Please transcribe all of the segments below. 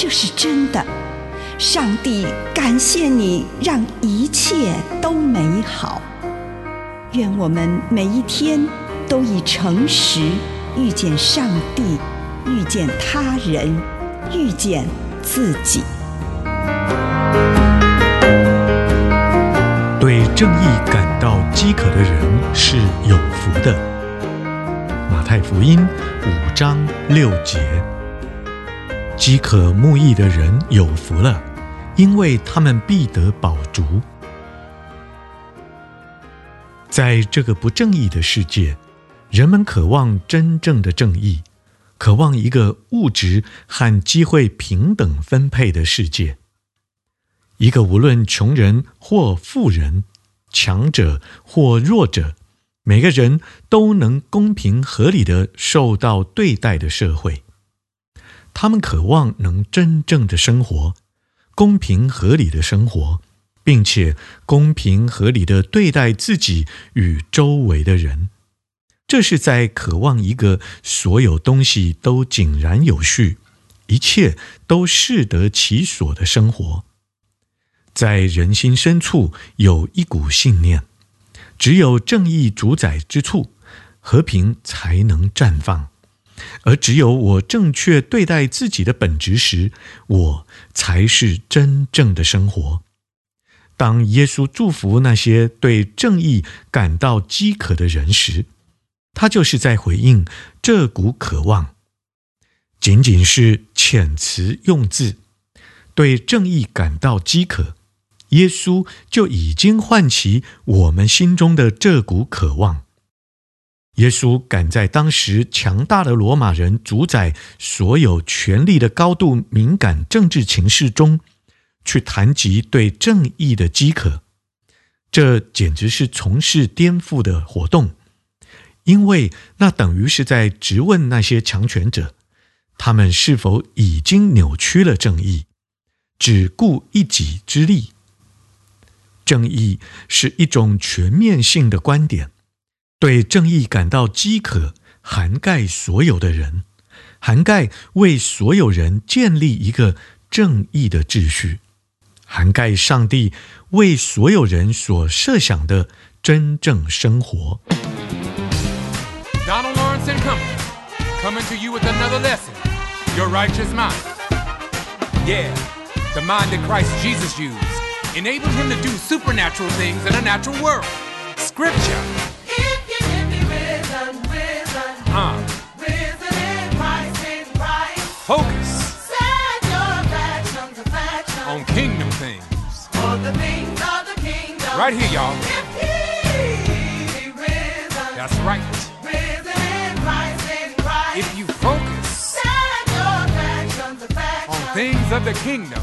这是真的。上帝感谢你，让一切都美好。愿我们每一天都以诚实遇见上帝，遇见他人，遇见自己。对正义感到饥渴的人是有福的。马太福音五章六节：饥渴慕义的人有福了，因为他们必得饱足。在这个不正义的世界，人们渴望真正的正义，渴望一个物质和机会平等分配的世界。一个无论穷人或富人，强者或弱者，每个人都能公平合理的受到对待的社会。他们渴望能真正的生活，公平合理的生活，并且公平合理的对待自己与周围的人。这是在渴望一个所有东西都井然有序，一切都适得其所的生活。在人心深处有一股信念：只有正义主宰之处，和平才能绽放；而只有我正确对待自己的本质时，我才是真正的生活。当耶稣祝福那些对正义感到饥渴的人时，他就是在回应这股渴望。仅仅是遣词用字，对正义感到饥渴。耶稣就已经唤起我们心中的这股渴望。耶稣赶在当时强大的罗马人主宰所有权力的高度敏感政治情势中，去谈及对正义的饥渴。这简直是从事颠覆的活动，因为那等于是在质问那些强权者，他们是否已经扭曲了正义，只顾一己之利。正义是一种全面性的观点，对正义感到饥渴，涵盖所有的人，涵盖为所有人建立一个正义的秩序，涵盖上帝为所有人所设想的真正生活。Donald Lawrence and Company coming to you with another lesson. Your righteous mind. Yeah, the mind that Christ Jesus used. Enabled him to do supernatural things in a natural world. Scripture. Right here, y'all. That's right. If you focus on things of the kingdom,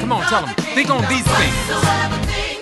come on, tell them. Think on these things.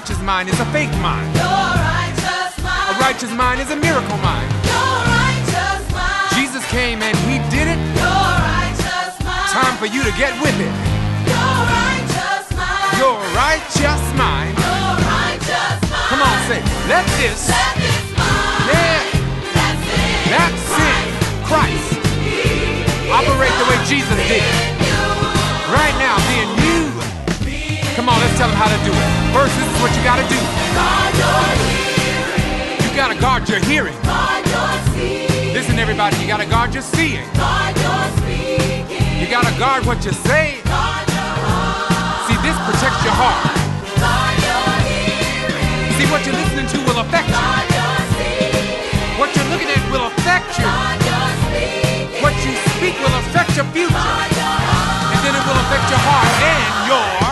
Righteous mind is a faith mind. your righteous mind. A righteous mind is a miracle mind. your righteous mind, Jesus came and he did it. your righteous mind, Time for you to get with it. your righteous mind, Your righteous mind. your righteous mind. Come on, say, let this. Let this mind Yeah, that's in that's it. Christ. Operate the way Jesus did. Right now, being you. Come on, let's tell him how to do it. First, this is what you gotta do. Guard your hearing, You gotta guard your hearing. guard your seeing. Listen, everybody, you gotta guard your seeing. Guard your speaking. You gotta guard what you say. Guard your heart. See, this protects your heart. Guard your hearing. See, what you're listening to will affect you. Guard your seeing. What you're looking at will affect you. Guard your speaking. What you speak will affect your future. Guard your heart. And then it will affect your heart and Your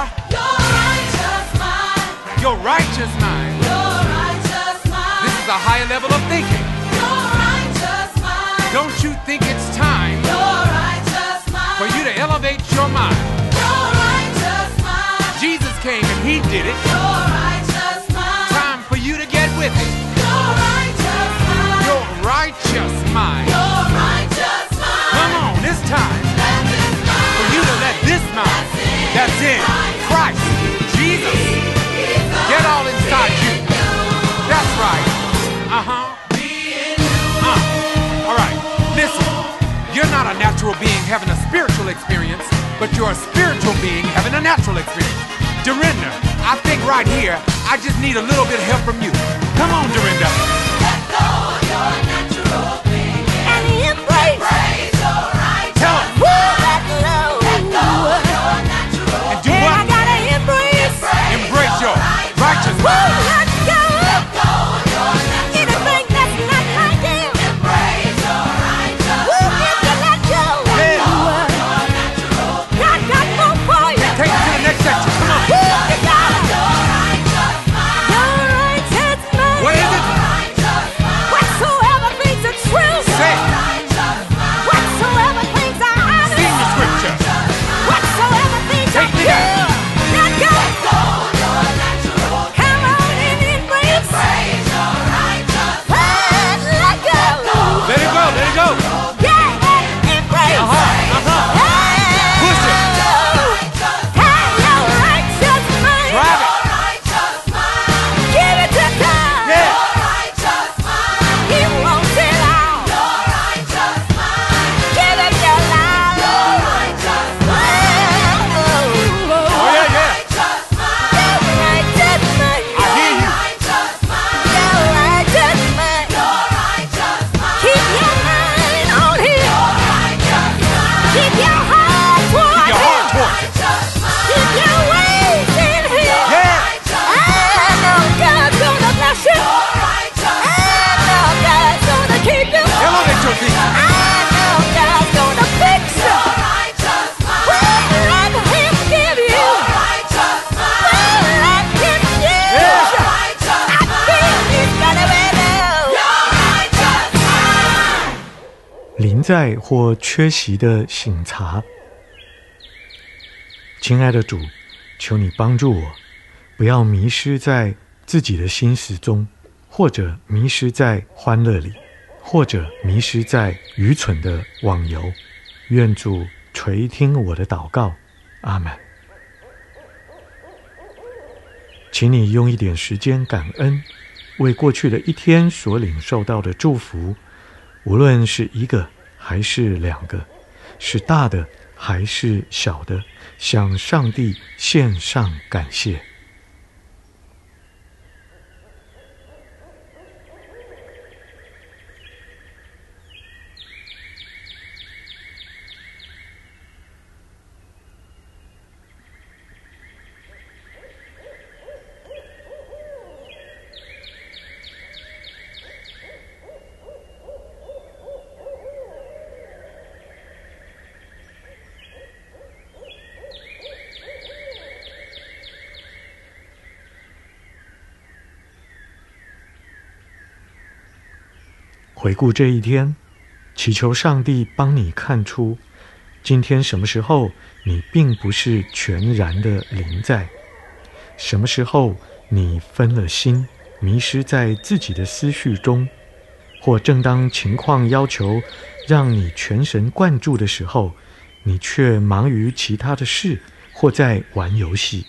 level of thinking. Your righteous mind. Don't you think it's time Your righteous mind. for you to elevate your mind? Your righteous mind. Jesus came and he did it. Your righteous mind. Time for you to get with it. Your righteous mind. Your righteous mind. Your righteous mind. Come on, it's time for you to let this mind that's in Christ, Jesus, natural being having a spiritual experience, but you're a spiritual being having a natural experience. Dorinda, I think right here, I just need a little bit of help from you. Come on, Dorinda. 在或缺席的醒茶。亲爱的主，求你帮助我，不要迷失在自己的心事中，或者迷失在欢乐里，或者迷失在愚蠢的网游。愿主垂听我的祷告，阿门。请你用一点时间感恩，为过去的一天所领受到的祝福。无论是一个还是两个，是大的还是小的，向上帝献上感谢。回顾这一天，祈求上帝帮你看出，今天什么时候你并不是全然的临在，什么时候你分了心，迷失在自己的思绪中，或正当情况要求让你全神贯注的时候，你却忙于其他的事，或在玩游戏。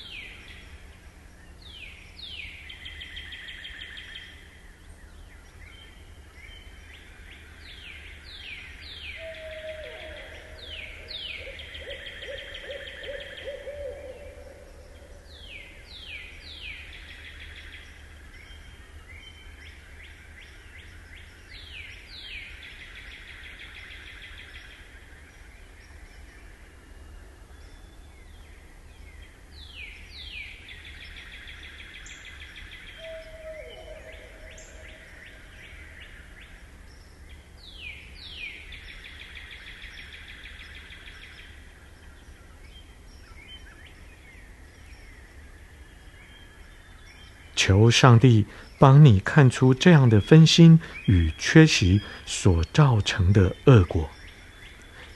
求上帝帮你看出这样的分心与缺席所造成的恶果，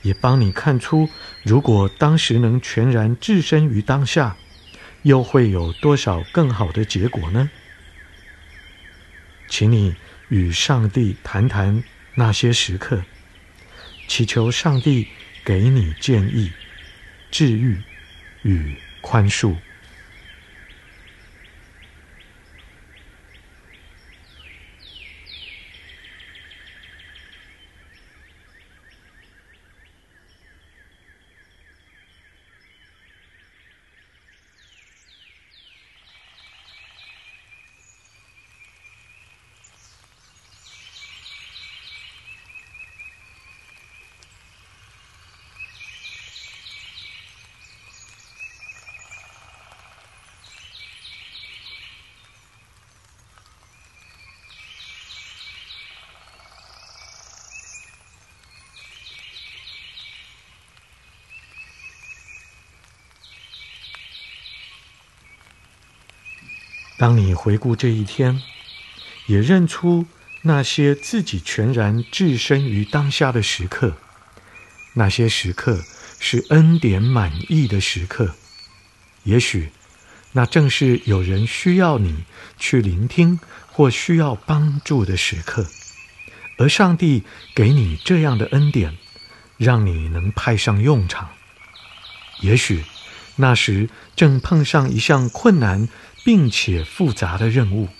也帮你看出，如果当时能全然置身于当下，又会有多少更好的结果呢？请你与上帝谈谈那些时刻，祈求上帝给你建议、治愈与宽恕。当你回顾这一天，也认出那些自己全然置身于当下的时刻，那些时刻是恩典满溢的时刻。也许，那正是有人需要你去聆听或需要帮助的时刻，而上帝给你这样的恩典，让你能派上用场。也许，那时正碰上一项困难。并且复杂的任务，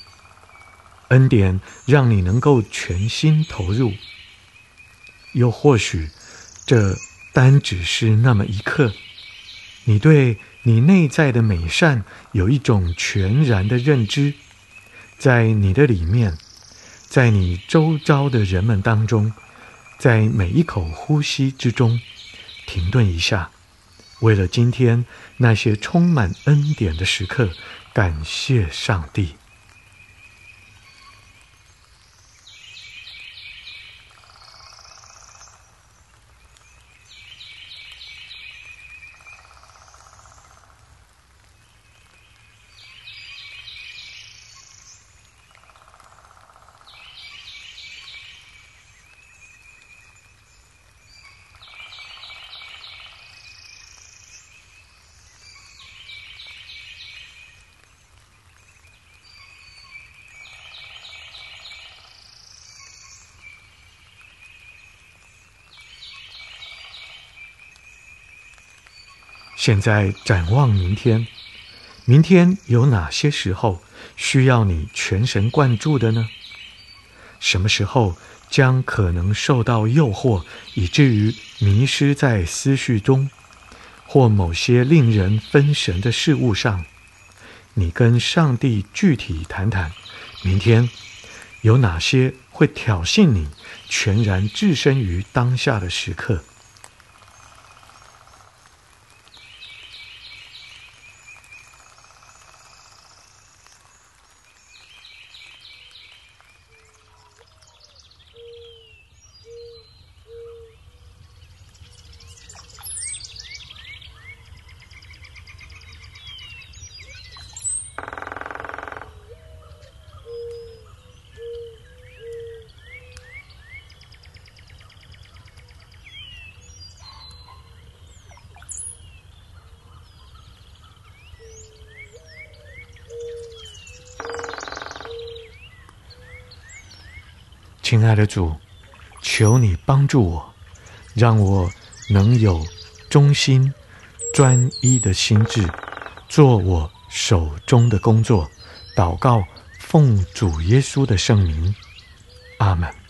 恩典让你能够全心投入。又或许，这单只是那么一刻，你对你内在的美善有一种全然的认知，在你的里面，在你周遭的人们当中，在每一口呼吸之中，停顿一下，为了今天那些充满恩典的时刻。感谢上帝。现在展望明天，明天有哪些时候需要你全神贯注的呢？什么时候将可能受到诱惑，以至于迷失在思绪中，或某些令人分神的事物上？你跟上帝具体谈谈，明天有哪些会挑衅你全然置身于当下的时刻？亲爱的主，求你帮助我，让我能有忠心、专一的心志，做我手中的工作。祷告，奉主耶稣的圣名，阿门。